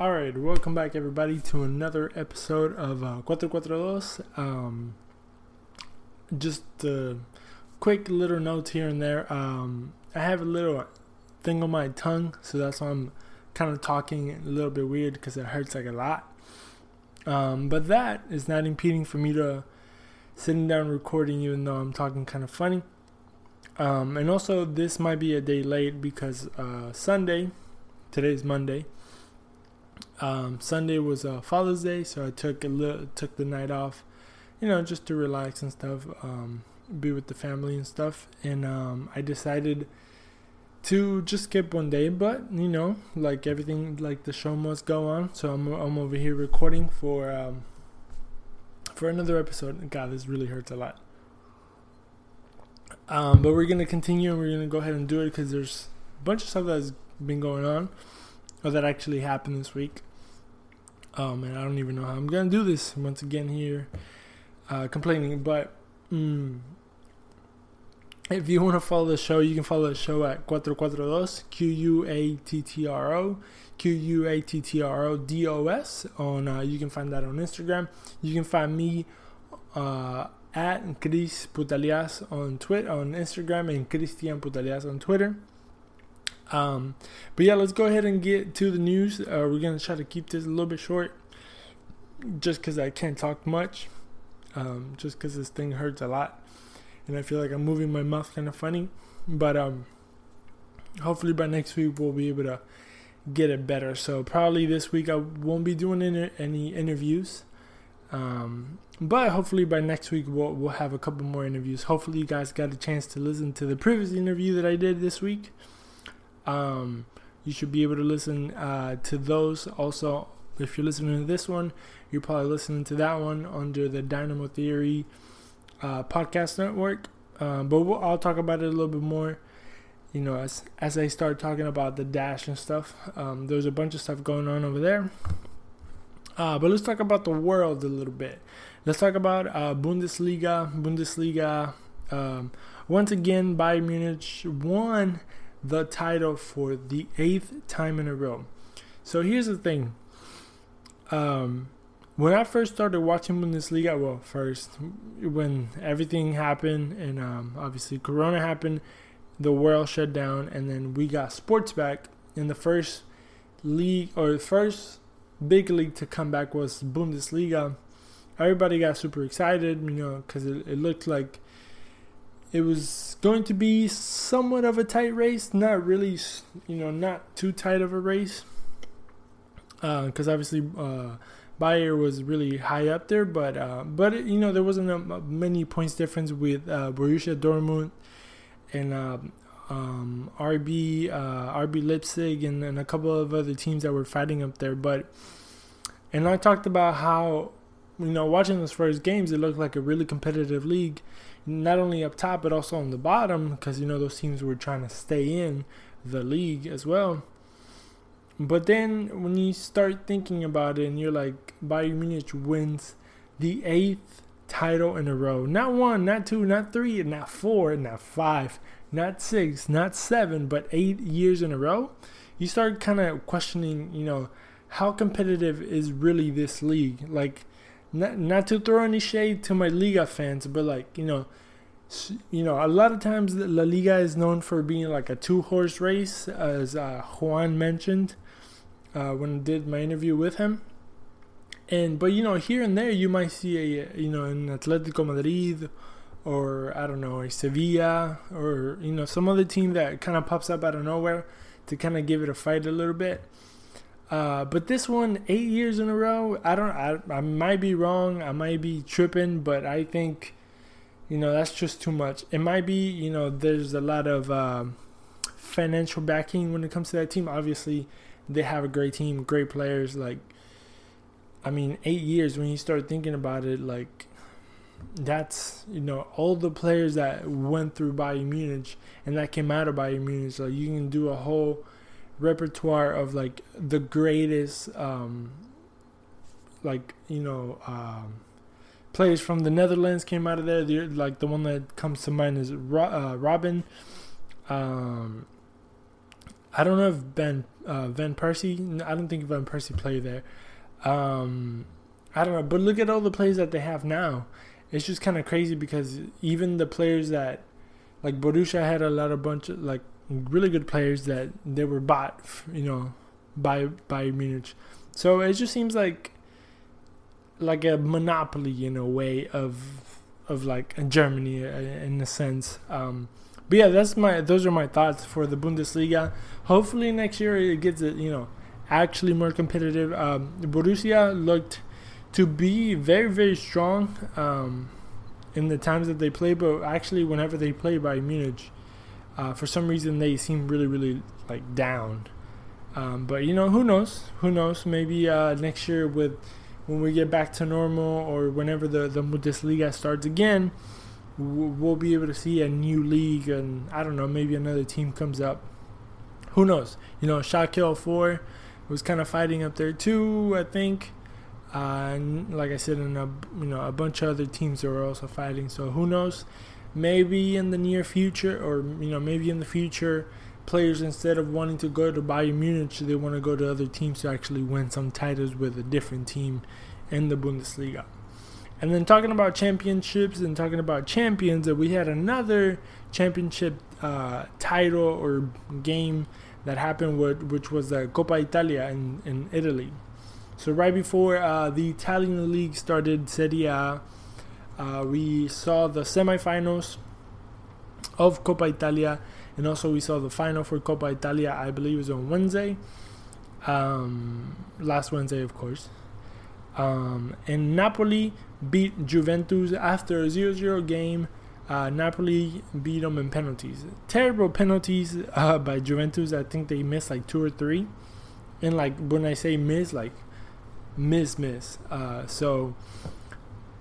All right, welcome back, everybody, to another episode of uh, 442. Um, just a quick little notes here and there. Um, I have a little thing on my tongue, so that's why I'm kind of talking a little bit weird because it hurts like a lot. Um, but that is not impeding for me to sitting down recording, even though I'm talking kind of funny. Um, and also, this might be a day late because uh, Sunday, today's Monday um, Sunday was uh, Father's Day, so I took a little, took the night off, you know, just to relax and stuff, um, be with the family and stuff. And um, I decided to just skip one day, but you know, like everything, like the show must go on. So I'm I'm over here recording for um, for another episode. God, this really hurts a lot. Um, but we're gonna continue and we're gonna go ahead and do it because there's a bunch of stuff that's been going on or that actually happened this week. Oh man, I don't even know how I'm gonna do this once again here, uh, complaining. But mm, if you want to follow the show, you can follow the show at Cuatro Cuatro Dos Q U A T T R O Q U A T T R O D O S on. Uh, you can find that on Instagram. You can find me uh, at Chris Putalias on Twitter on Instagram and Christian Putalias on Twitter. Um, but yeah, let's go ahead and get to the news. Uh, we're gonna try to keep this a little bit short, just because I can't talk much. Um, just because this thing hurts a lot, and I feel like I'm moving my mouth kind of funny. But um, hopefully by next week we'll be able to get it better. So probably this week I won't be doing any, interviews. Um, but hopefully by next week we'll we'll have a couple more interviews. Hopefully you guys got a chance to listen to the previous interview that I did this week. Um, you should be able to listen uh, to those. Also, if you're listening to this one, you're probably listening to that one under the Dynamo Theory uh, podcast network. Um, but we'll, I'll talk about it a little bit more. You know, as as I start talking about the dash and stuff, um, there's a bunch of stuff going on over there. Uh, but let's talk about the world a little bit. Let's talk about uh, Bundesliga. Bundesliga. Um, once again, Bayern Munich won the title for the eighth time in a row. So here's the thing. Um, when I first started watching Bundesliga, well, first when everything happened and um, obviously Corona happened, the world shut down, and then we got sports back. And the first league or the first big league to come back was Bundesliga. Everybody got super excited, you know, because it, it looked like it was going to be somewhat of a tight race, not really, you know, not too tight of a race, because uh, obviously uh, Bayer was really high up there, but uh, but it, you know there wasn't a, many points difference with uh, Borussia Dortmund and uh, um, RB uh, RB Leipzig and, and a couple of other teams that were fighting up there, but and I talked about how you know watching those first games, it looked like a really competitive league not only up top but also on the bottom because you know those teams were trying to stay in the league as well. But then when you start thinking about it and you're like Bayern Munich wins the eighth title in a row. Not one, not two, not three, not four, not five, not six, not seven, but eight years in a row. You start kind of questioning, you know, how competitive is really this league? Like not not to throw any shade to my Liga fans, but like you know, you know, a lot of times La Liga is known for being like a two horse race, as uh, Juan mentioned uh, when I did my interview with him. And but you know, here and there you might see a you know an Atletico Madrid or I don't know a Sevilla or you know some other team that kind of pops up out of nowhere to kind of give it a fight a little bit. Uh, but this one, eight years in a row, I don't. I, I might be wrong. I might be tripping, but I think, you know, that's just too much. It might be, you know, there's a lot of um, financial backing when it comes to that team. Obviously, they have a great team, great players. Like, I mean, eight years when you start thinking about it, like, that's you know all the players that went through Bayern Munich and that came out of Bayern Munich. So you can do a whole repertoire of like the greatest um like you know um players from the Netherlands came out of there the, like the one that comes to mind is Ro- uh, Robben um I don't know if Ben uh, Van. I don't think Van Persie played there. Um, I don't know, but look at all the players that they have now. It's just kind of crazy because even the players that, like Borussia, had a lot of bunch of like really good players that they were bought, you know, by by Munich. So it just seems like like a monopoly in a way of of like Germany uh, in a sense. Um, but yeah, that's my those are my thoughts for the Bundesliga. Hopefully next year it gets it, you know, actually more competitive. Um, Borussia looked to be very very strong um, in the times that they play, but actually whenever they play by Munich, uh, for some reason they seem really really like down. Um, but you know who knows? Who knows? Maybe uh, next year with when we get back to normal or whenever the the Bundesliga starts again, we'll be able to see a new league and I don't know maybe another team comes up. Who knows? You know, Schalke 04 was kind of fighting up there too. I think. Uh, and like I said, and a you know a bunch of other teams were also fighting. So who knows? Maybe in the near future, or you know maybe in the future, players instead of wanting to go to Bayern Munich, they want to go to other teams to actually win some titles with a different team in the Bundesliga. And then talking about championships and talking about champions, that we had another championship uh, title or game that happened, with, which was the Coppa Italia in, in Italy. So right before uh, the Italian league started, Serie A, uh, we saw the semifinals of Coppa Italia, and also we saw the final for Coppa Italia. I believe it was on Wednesday, um, last Wednesday, of course. Um, and Napoli beat Juventus after a 0-0 game. Uh, Napoli beat them in penalties. Terrible penalties uh, by Juventus. I think they missed like two or three. And like when I say miss, like miss miss. Uh, so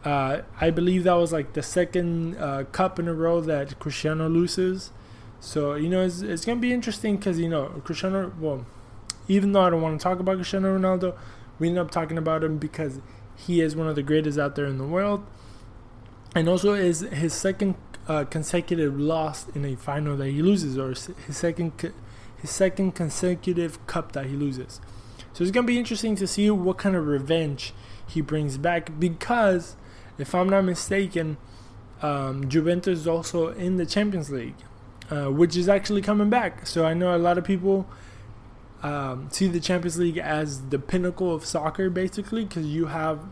uh, I believe that was like the second uh, cup in a row that Cristiano loses. So you know it's, it's gonna be interesting because you know Cristiano. Well, even though I don't want to talk about Cristiano Ronaldo, we end up talking about him because he is one of the greatest out there in the world, and also is his second uh, consecutive loss in a final that he loses, or his second his second consecutive cup that he loses. So it's gonna be interesting to see what kind of revenge he brings back because, if I'm not mistaken, um, Juventus is also in the Champions League, uh, which is actually coming back. So I know a lot of people um, see the Champions League as the pinnacle of soccer, basically, because you have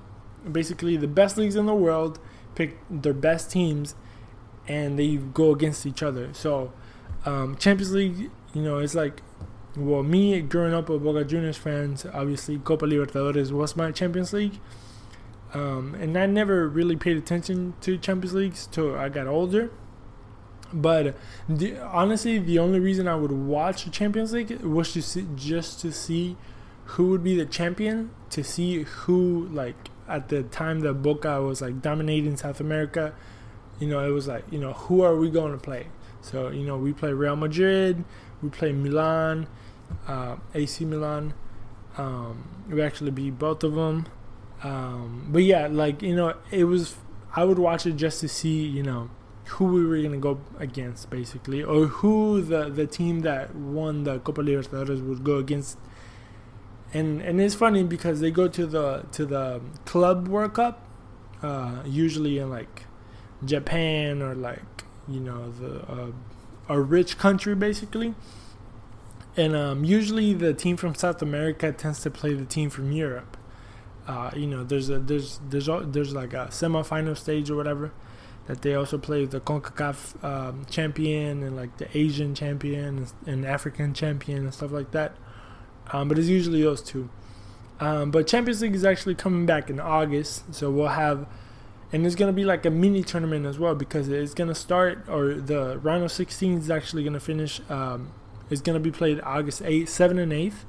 basically the best leagues in the world pick their best teams, and they go against each other. So um, Champions League, you know, it's like well, me growing up a Boca Juniors fans, obviously Copa Libertadores was my Champions League. Um, and I never really paid attention to Champions Leagues till I got older. But the, honestly, the only reason I would watch the Champions League was to see, just to see who would be the champion, to see who like at the time that Boca was like dominating South America. You know, it was like you know who are we going to play? So you know we play Real Madrid, we play Milan, uh, AC Milan. Um, we actually beat both of them. Um, but yeah, like you know, it was. I would watch it just to see, you know, who we were gonna go against, basically, or who the the team that won the Copa Libertadores would go against. And and it's funny because they go to the to the Club World Cup, uh, usually in like Japan or like you know the uh, a rich country basically and um, usually the team from South America tends to play the team from Europe. Uh, you know, there's a there's there's there's like a semifinal stage or whatever that they also play the Concacaf um, champion and like the Asian champion and, African champion and stuff like that. Um, but it's usually those two. Um, but Champions League is actually coming back in August, so we'll have, and it's gonna be like a mini tournament as well because it's gonna start or the round of 16 is actually gonna finish um, going to be played August 8th, 7 and 8th.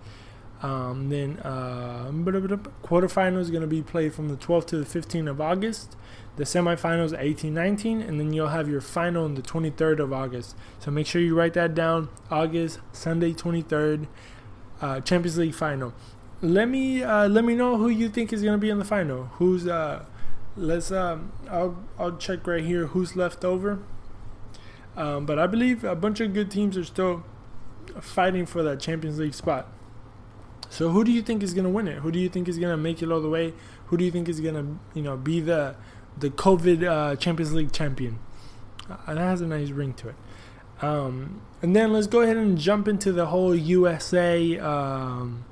Um, then uh, quarterfinals is going to be played from the 12th to the 15th of August. The semifinals 18 19, and then you'll have your final on the 23rd of August. So make sure you write that down. August, Sunday 23rd, uh, Champions League final. Let me uh, let me know who you think is going to be in the final. Who's uh, let's um, I'll I'll check right here who's left over. Um, but I believe a bunch of good teams are still fighting for that Champions League spot. So who do you think is gonna win it? Who do you think is gonna make it all the way? Who do you think is gonna you know be the the COVID uh, Champions League champion? Uh, that has a nice ring to it. Um, and then let's go ahead and jump into the whole USA, um,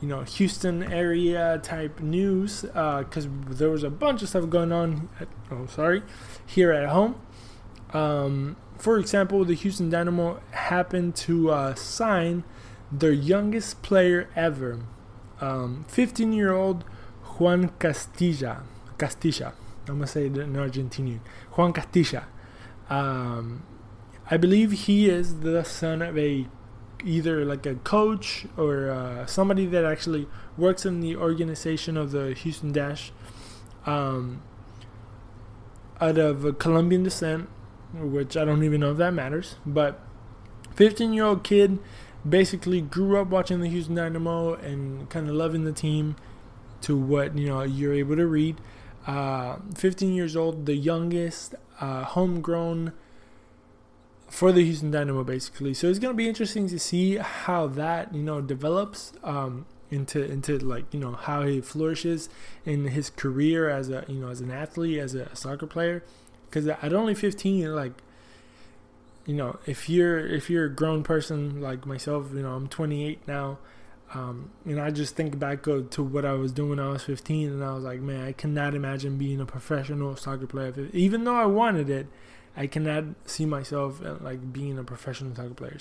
you know, Houston area type news because uh, there was a bunch of stuff going on. At, oh, sorry, here at home. Um, for example, the Houston Dynamo happened to uh, sign their youngest player ever, 15 um, year old Juan Castilla. Castilla. I'm gonna say it in Argentinian. Juan Castilla. Um, I believe he is the son of a either like a coach or uh, somebody that actually works in the organization of the Houston Dash. Um, out of a Colombian descent, which I don't even know if that matters, but 15 year old kid basically grew up watching the Houston Dynamo and kind of loving the team to what you know you're able to read. Uh, 15 years old, the youngest uh, homegrown for the Houston Dynamo, basically. So it's gonna be interesting to see how that you know develops um, into into like you know how he flourishes in his career as a you know as an athlete, as a soccer player. Because at only 15, like you know, if you're if you're a grown person like myself, you know, I'm 28 now. Um, and I just think back to what I was doing when I was 15, and I was like, man, I cannot imagine being a professional soccer player. Even though I wanted it, I cannot see myself uh, like being a professional soccer player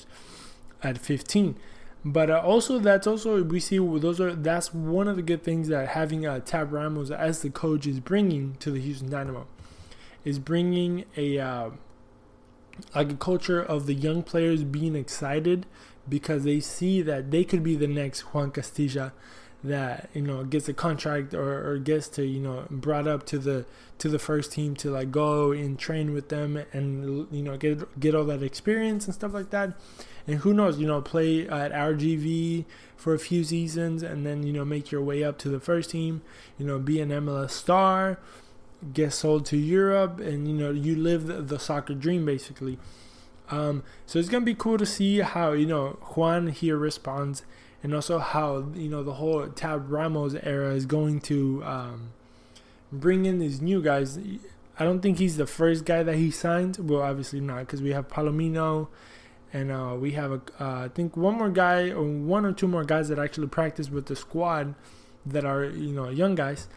at 15. But uh, also, that's also we see those are that's one of the good things that having uh, Tab Ramos as the coach is bringing to the Houston Dynamo, is bringing a uh, like a culture of the young players being excited because they see that they could be the next Juan Castilla that you know gets a contract or, or gets to you know brought up to the to the first team to like go and train with them and you know get get all that experience and stuff like that. And who knows you know play at RGV for a few seasons and then you know make your way up to the first team you know be an MLS star get sold to Europe and you know you live the, soccer dream basically um, so it's gonna be cool to see how you know Juan here responds and also how you know the whole Tab Ramos era is going to um, bring in these new guys. I don't think he's the first guy that he signed. Well, obviously not because we have Palomino, and uh, we have a, uh, I think one more guy or one or two more guys that actually practice with the squad that are you know young guys.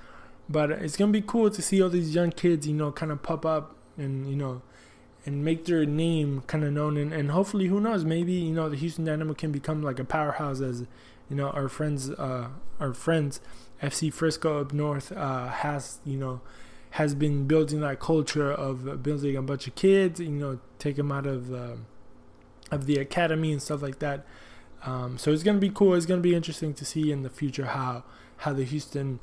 But it's gonna be cool to see all these young kids, you know, kind of pop up and you know and make their name kind of known. And, and hopefully who knows maybe you know the Houston Dynamo can become like a powerhouse as you know our friends uh, our friends. FC Frisco up north uh, has you know has been building that culture of building a bunch of kids you know take them out of the of the academy and stuff like that. Um, so it's gonna be cool. It's gonna be interesting to see in the future how how the Houston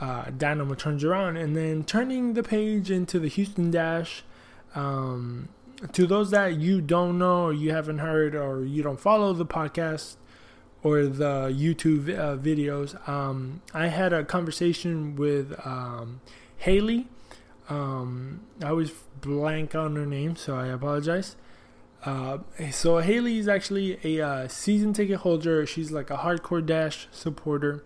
uh, Dynamo turns around and then turning the page into the Houston Dash um, to those that you don't know or you haven't heard or you don't follow the podcast or the YouTube uh, videos, um, I had a conversation with um, Haley. Um, I was blank on her name, so I apologize. Uh, so Haley is actually a uh, season ticket holder. She's like a hardcore Dash supporter,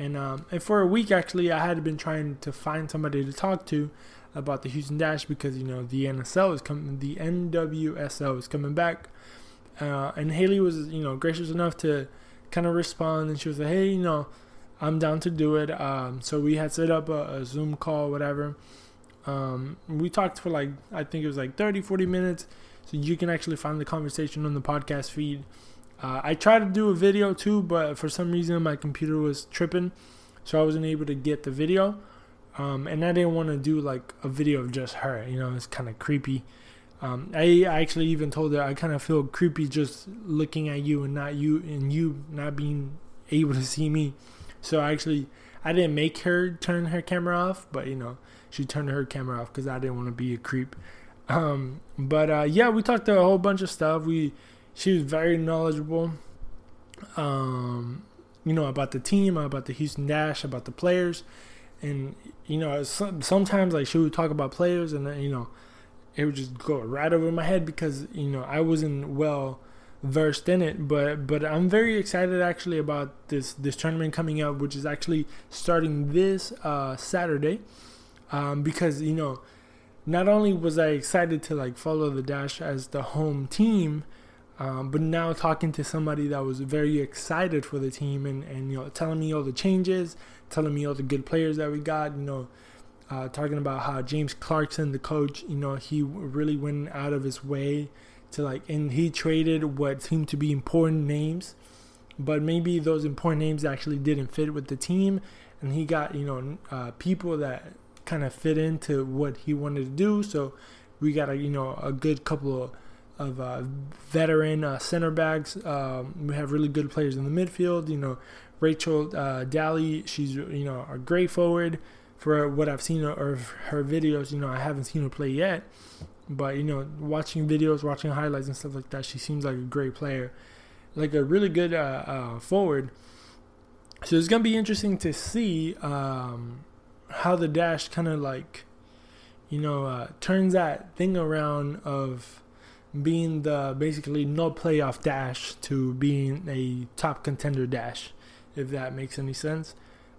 and um, and for a week actually, I had been trying to find somebody to talk to about the Houston Dash because you know the NSL is coming, the NWSL is coming back, uh, and Haley was you know gracious enough to kind of respond, and she was like, hey, you know, I'm down to do it. Um, so we had set up a, a Zoom call, whatever. Um, we talked for like I think it was like 30, 40 minutes, so you can actually find the conversation on the podcast feed. Uh, I tried to do a video too, but for some reason my computer was tripping, so I wasn't able to get the video. Um, and I didn't want to do like a video of just her. You know, it's kind of creepy. Um, I, I actually even told her I kind of feel creepy just looking at you and not you and you not being able to see me. So I actually I didn't make her turn her camera off, but you know she turned her camera off because I didn't want to be a creep. Um, but uh, yeah, we talked a whole bunch of stuff. We she was very knowledgeable. Um, you know about the team, about the Houston Dash, about the players and you know sometimes like she would talk about players and you know it would just go right over my head because you know I wasn't well versed in it, but but I'm very excited actually about this this tournament coming up, which is actually starting this uh, Saturday, um, because you know, not only was I excited to like follow the Dash as the home team, um, but now talking to somebody that was very excited for the team and and you know telling me all the changes, telling me all the good players that we got, you know. Uh, talking about how James Clarkson, the coach, you know, he really went out of his way to like, and he traded what seemed to be important names, but maybe those important names actually didn't fit with the team, and he got you know uh, people that kind of fit into what he wanted to do. So we got a you know a good couple of of uh, veteran uh, center backs. Um, we have really good players in the midfield. You know, Rachel uh, Daly, she's you know a great forward for what I've seen of her videos. You know, I haven't seen her play yet, but you know, watching videos, watching highlights and stuff like that, she seems like a great player, like a really good uh, uh, forward. So it's gonna be interesting to see um, how the dash kind of like, you know, uh, turns that thing around of being the basically no playoff dash to being a top contender dash, if that makes any sense.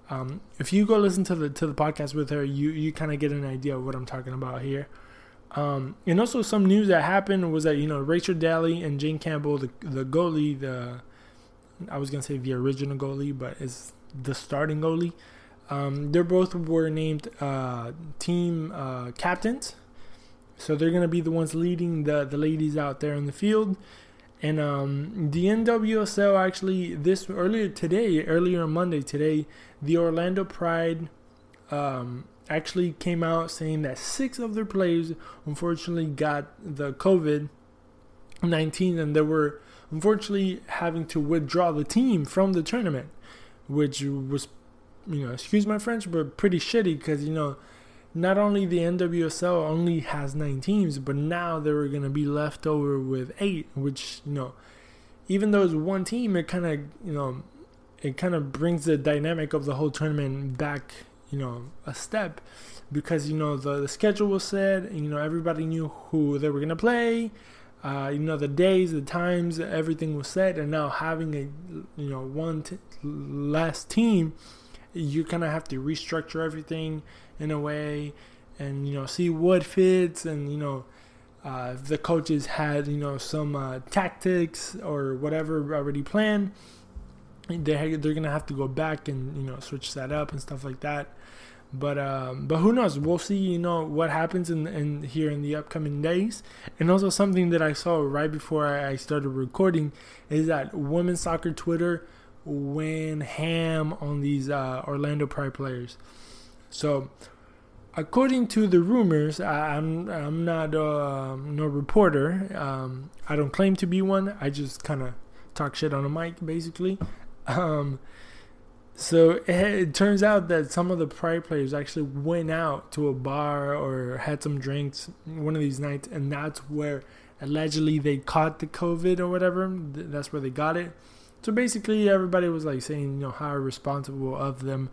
Um, if you go listen to the to the podcast with her, you you kind of get an idea of what I'm talking about here. Um, and also some news that happened was that you know Rachel Daly and Jane Campbell, the the goalie, the I was gonna say the original goalie, but it's the starting goalie. Um, they both were named uh, team uh, captains, so they're gonna be the ones leading the the ladies out there in the field. And um, the NWSL actually this earlier today, earlier on Monday today, the Orlando Pride um, actually came out saying that six of their players unfortunately got the COVID 19 and they were unfortunately having to withdraw the team from the tournament, which was, you know, excuse my French, but pretty shitty because, you know, not only the NWSL only has nine teams, but now they were going to be left over with eight, which, you know, even though it's one team, it kind of, you know, it kind of brings the dynamic of the whole tournament back you know a step. Because you know the, the schedule was set and, you know everybody knew who they were gonna play. Uh, you know the days the times everything was set and now having a you know one t- last team you kind of have to restructure everything in a way and you know see what fits and you know uh, the coaches had you know some uh, tactics or whatever already planned they they're gonna have to go back and you know switch that up and stuff like that but um, but who knows? We'll see. You know what happens in, in here in the upcoming days. And also something that I saw right before I started recording is that women's soccer Twitter went ham on these uh, Orlando Pride players. So according to the rumors, I, am I'm, I'm not uh, no reporter. Um, I don't claim to be one. I just kind of talk shit on a mic, basically. Um, so it, it, turns out that some of the Pride players actually went out to a bar or had some drinks one of these nights, and that's where allegedly they caught the COVID or whatever. That's where they got it. So basically, everybody was like saying, you know, how responsible of them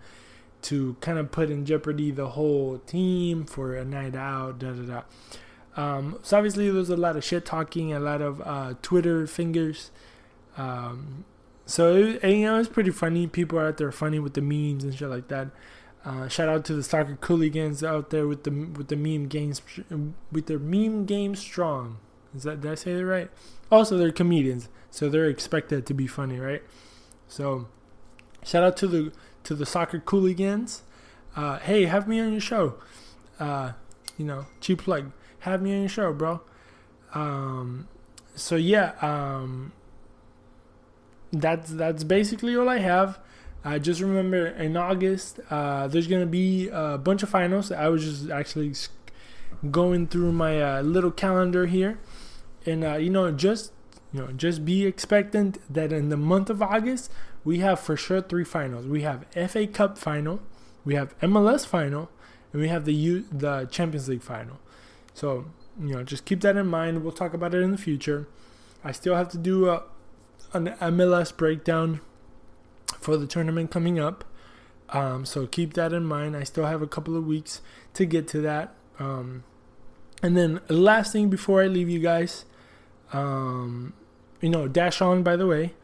to kind of put in jeopardy the whole team for a night out, da da da. Um, so obviously, there's a lot of shit talking, a lot of uh, Twitter fingers. Um, so it, and, you know it's pretty funny. People are out there funny with the memes and shit like that. Uh, shout out to the soccer cooligans out there with the with the meme games with their meme game strong. Is that did I say that right? Also, they're comedians, so they're expected to be funny, right? So, shout out to the to the soccer cooligans. Uh, hey, have me on your show. Uh, you know, cheap plug. Have me on your show, bro. Um, so yeah, um, that's that's basically all I have. I just remember in August uh, there's gonna be a bunch of finals. I was just actually going through my uh, little calendar here, and uh, you know just you know just be expectant that in the month of August we have for sure three finals. We have FA Cup final, we have MLS final, and we have the U- the Champions League final. So you know just keep that in mind. We'll talk about it in the future. I still have to do a an MLS breakdown for the tournament coming up. Um, so keep that in mind. I still have a couple of weeks to get to that. Um, and then last thing before I leave you guys, um, you know, dash on by the way.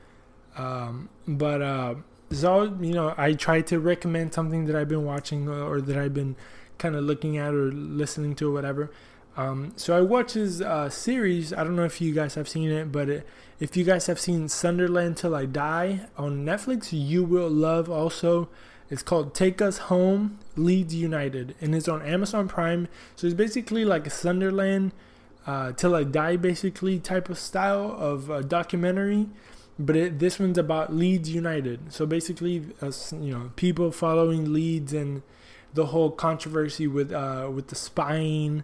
Um, but uh, so you know, I try to recommend something that I've been watching or that I've been kind of looking at or listening to or whatever. Um, so I watched his uh, series. I don't know if you guys have seen it, but it, if you guys have seen Sunderland Till I Die on Netflix, you will love also. It's called Take Us Home Leeds United, and it's on Amazon Prime. So it's basically like Sunderland uh, Till I Die, basically type of style of uh, documentary. But it, this one's about Leeds United. So basically, uh, you know, people following Leeds and the whole controversy with uh, with the spying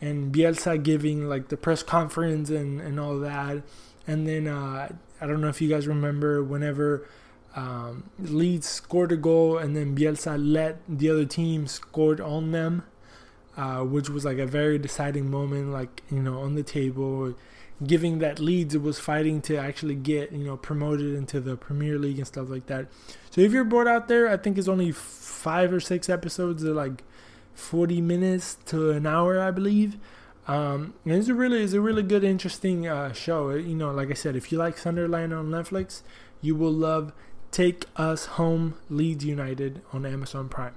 and Bielsa giving like the press conference and, and all that. And then uh, I don't know if you guys remember whenever um, Leeds scored a goal and then Bielsa let the other team scored on them, uh, which was like a very deciding moment, like you know on the table, giving that Leeds was fighting to actually get you know promoted into the Premier League and stuff like that. So if you're bored out there, I think it's only five or six episodes. They're like 40 minutes to an hour, I believe. Um, and it's a really, it's a really good, interesting uh, show. You know, like I said, if you like Sunderland on Netflix, you will love Take Us Home Leeds United on Amazon Prime.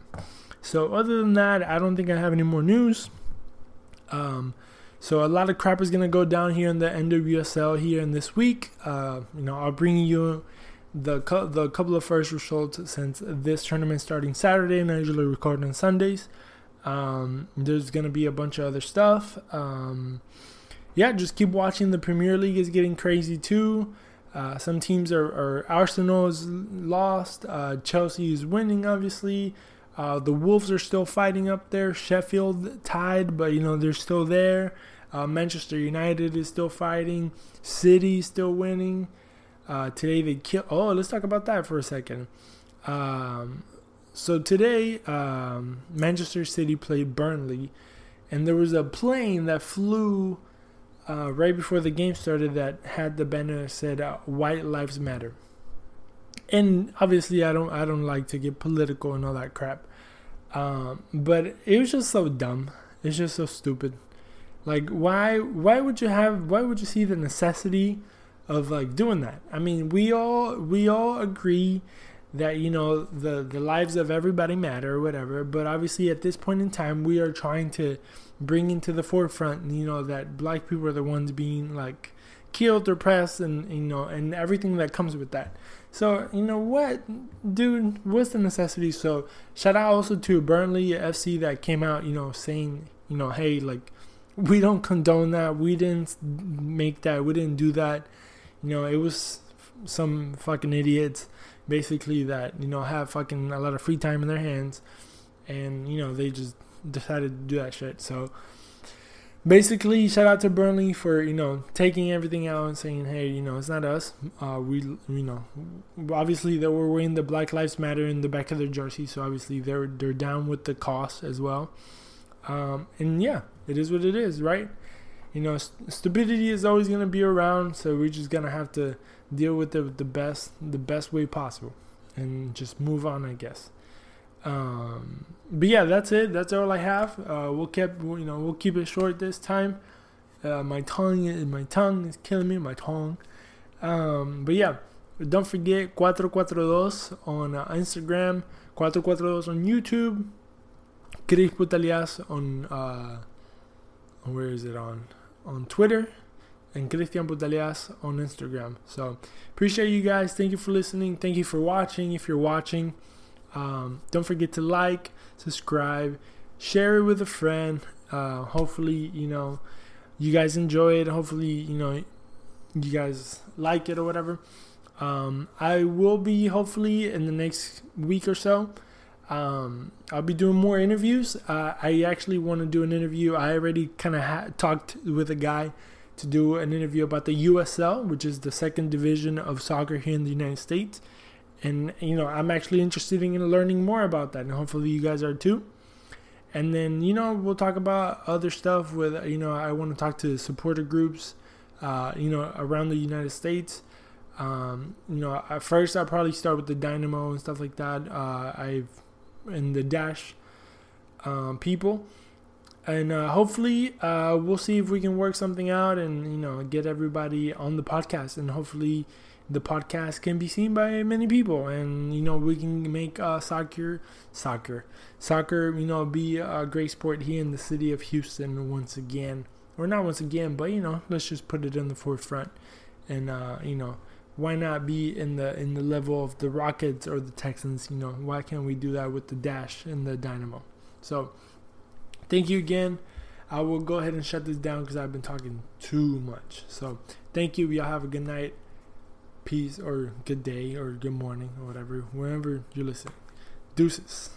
So other than that, I don't think I have any more news. Um, so a lot of crap is gonna go down here in the NWSL here in this week. Uh, you know, I'll bring you the the couple of first results since this tournament starting Saturday, and I usually record on Sundays. Um, there's gonna be a bunch of other stuff. Um, yeah, just keep watching. The Premier League is getting crazy too. Uh, some teams are, are Arsenal is lost. Uh, Chelsea is winning, obviously. Uh, the Wolves are still fighting up there. Sheffield tied, but you know they're still there. Uh, Manchester United is still fighting. City still winning. Uh, today they kill. Oh, let's talk about that for a second. Um, so today, um, Manchester City played Burnley, and there was a plane that flew uh, right before the game started that had the banner that said uh, "White Lives Matter." And obviously, I don't I don't like to get political and all that crap, um, but it was just so dumb. It's just so stupid. Like, why why would you have why would you see the necessity of like doing that? I mean, we all we all agree that you know the the lives of everybody matter or whatever but obviously at this point in time we are trying to bring into the forefront you know that black people are the ones being like killed or pressed and you know and everything that comes with that so you know what? Dude what's the necessity? So shout out also to burnley fc that came out you know saying you know hey like we don't condone that. We didn't make that. We didn't do that. You know it was some fucking idiots basically that you know have fucking a lot of free time in their hands, and you know they just decided to do that shit. So basically, shout out to Burnley for you know taking everything out and saying, hey, you know it's not us. Uh, we you know obviously they were wearing the Black Lives Matter in the back of their jersey, so obviously they're they're down with the cost as well. Um, and yeah, it is what it is, right? You know, st- stupidity is always gonna be around, so we're just gonna have to deal with it the best the best way possible and just move on i guess um, but yeah that's it that's all i have uh, we'll keep you know we'll keep it short this time uh, my tongue is my tongue is killing me my tongue um, but yeah don't forget 442 on uh, instagram 442 on youtube Chris Putalias on uh, where is it on on twitter and Christian Putalias on Instagram. So appreciate you guys. Thank you for listening. Thank you for watching. If you're watching, um, don't forget to like, subscribe, share it with a friend. Uh, hopefully, you know, you guys enjoy it. Hopefully, you know, you guys like it or whatever. Um, I will be hopefully in the next week or so. Um, I'll be doing more interviews. Uh, I actually want to do an interview. I already kind of ha- talked with a guy to do an interview about the USL, which is the second division of soccer here in the United States. And, you know, I'm actually interested in learning more about that, and hopefully you guys are too. And then, you know, we'll talk about other stuff with, you know, I want to talk to supporter groups, uh, you know, around the United States. Um, you know, at first I'll probably start with the Dynamo and stuff like that. Uh, I've, and the Dash um, people and uh, hopefully uh, we'll see if we can work something out and you know get everybody on the podcast and hopefully the podcast can be seen by many people. And you know we can make uh, soccer soccer soccer you know be a great sport here in the city of houston once again. Or not once again but you know let's just put it in the forefront. And uh, you know why not be in the in the level of the rockets or the texans you know? Why can't we do that with the dash and the dynamo? So thank you again. I will go ahead and shut this down because i've been talking too much. So thank you. Y'all have a good night peace or good day or good morning or whatever, wherever you're listening. Deuces.